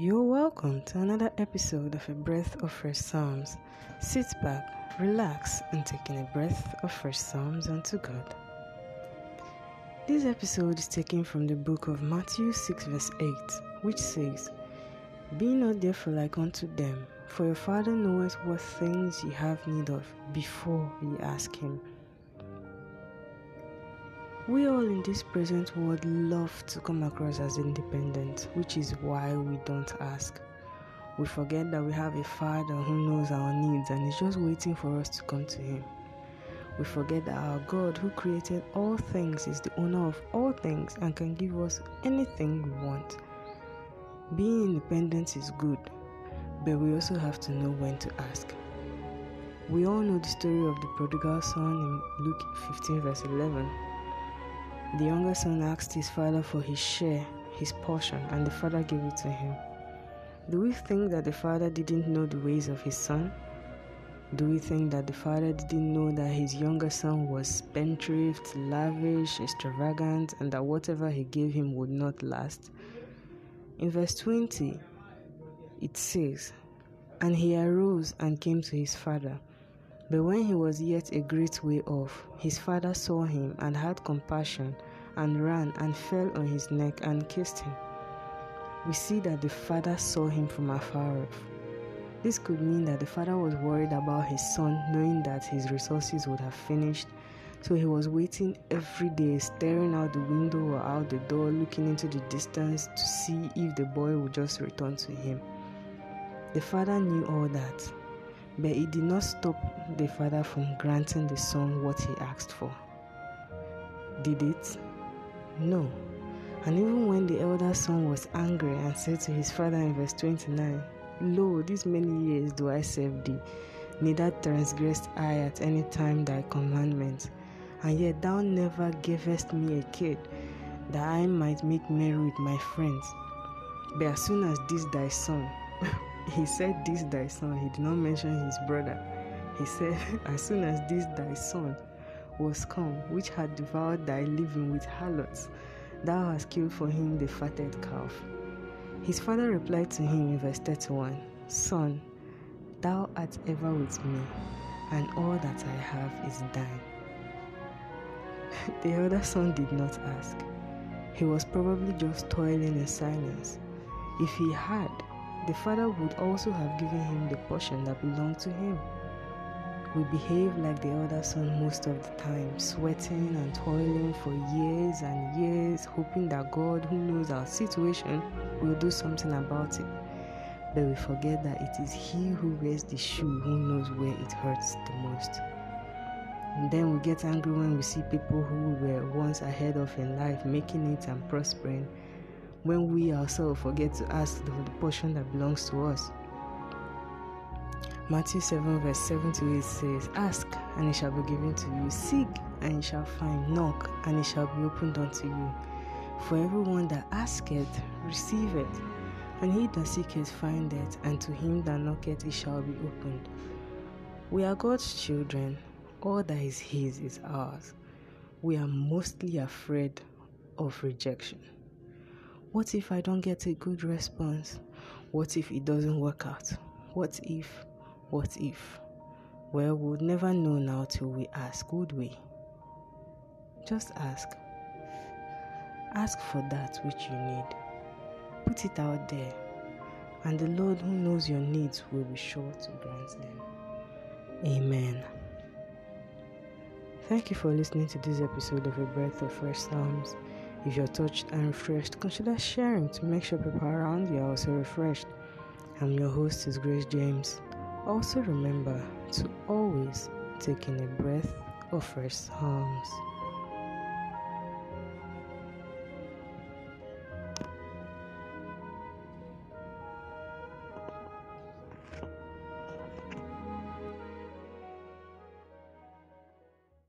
You're welcome to another episode of A Breath of Fresh Psalms. Sit back, relax, and take in a breath of fresh Psalms unto God. This episode is taken from the book of Matthew 6, verse 8, which says, Be not therefore like unto them, for your Father knoweth what things ye have need of before ye ask Him. We all in this present world love to come across as independent, which is why we don't ask. We forget that we have a Father who knows our needs and is just waiting for us to come to Him. We forget that our God, who created all things, is the owner of all things and can give us anything we want. Being independent is good, but we also have to know when to ask. We all know the story of the prodigal son in Luke 15, verse 11. The younger son asked his father for his share, his portion, and the father gave it to him. Do we think that the father didn't know the ways of his son? Do we think that the father didn't know that his younger son was spendthrift, lavish, extravagant, and that whatever he gave him would not last? In verse 20, it says, And he arose and came to his father. But when he was yet a great way off, his father saw him and had compassion, and ran and fell on his neck and kissed him. We see that the father saw him from afar off. This could mean that the father was worried about his son, knowing that his resources would have finished. So he was waiting every day, staring out the window or out the door, looking into the distance to see if the boy would just return to him. The father knew all that, but it did not stop the father from granting the son what he asked for. Did it? No. And even when the elder son was angry and said to his father in verse 29, Lo, these many years do I serve thee, neither transgressed I at any time thy commandments, and yet thou never gavest me a kid, that I might make merry with my friends. But as soon as this thy son, he said this thy son, he did not mention his brother. He said, As soon as this thy son was come, which had devoured thy living with harlots, thou hast killed for him the fatted calf. His father replied to him in verse 31 Son, thou art ever with me, and all that I have is thine. the elder son did not ask. He was probably just toiling in silence. If he had, the father would also have given him the portion that belonged to him. We behave like the elder son most of the time, sweating and toiling for years and years, hoping that God, who knows our situation, will do something about it. But we forget that it is He who wears the shoe who knows where it hurts the most. And then we get angry when we see people who were once ahead of in life making it and prospering, when we ourselves forget to ask the portion that belongs to us. Matthew 7, verse 7 to 8 says, Ask, and it shall be given to you. Seek, and you shall find. Knock, and it shall be opened unto you. For everyone that asketh, receiveth, and he that seeketh, findeth, and to him that knocketh, it shall be opened. We are God's children. All that is His is ours. We are mostly afraid of rejection. What if I don't get a good response? What if it doesn't work out? What if? What if? Well, we would never know now till we ask, would we? Just ask. Ask for that which you need. Put it out there, and the Lord who knows your needs will be sure to grant them. Amen. Thank you for listening to this episode of A Breath of Fresh Psalms. If you're touched and refreshed, consider sharing to make sure people around you are also refreshed. I'm your host, is Grace James. Also remember to always take in a breath of fresh psalms.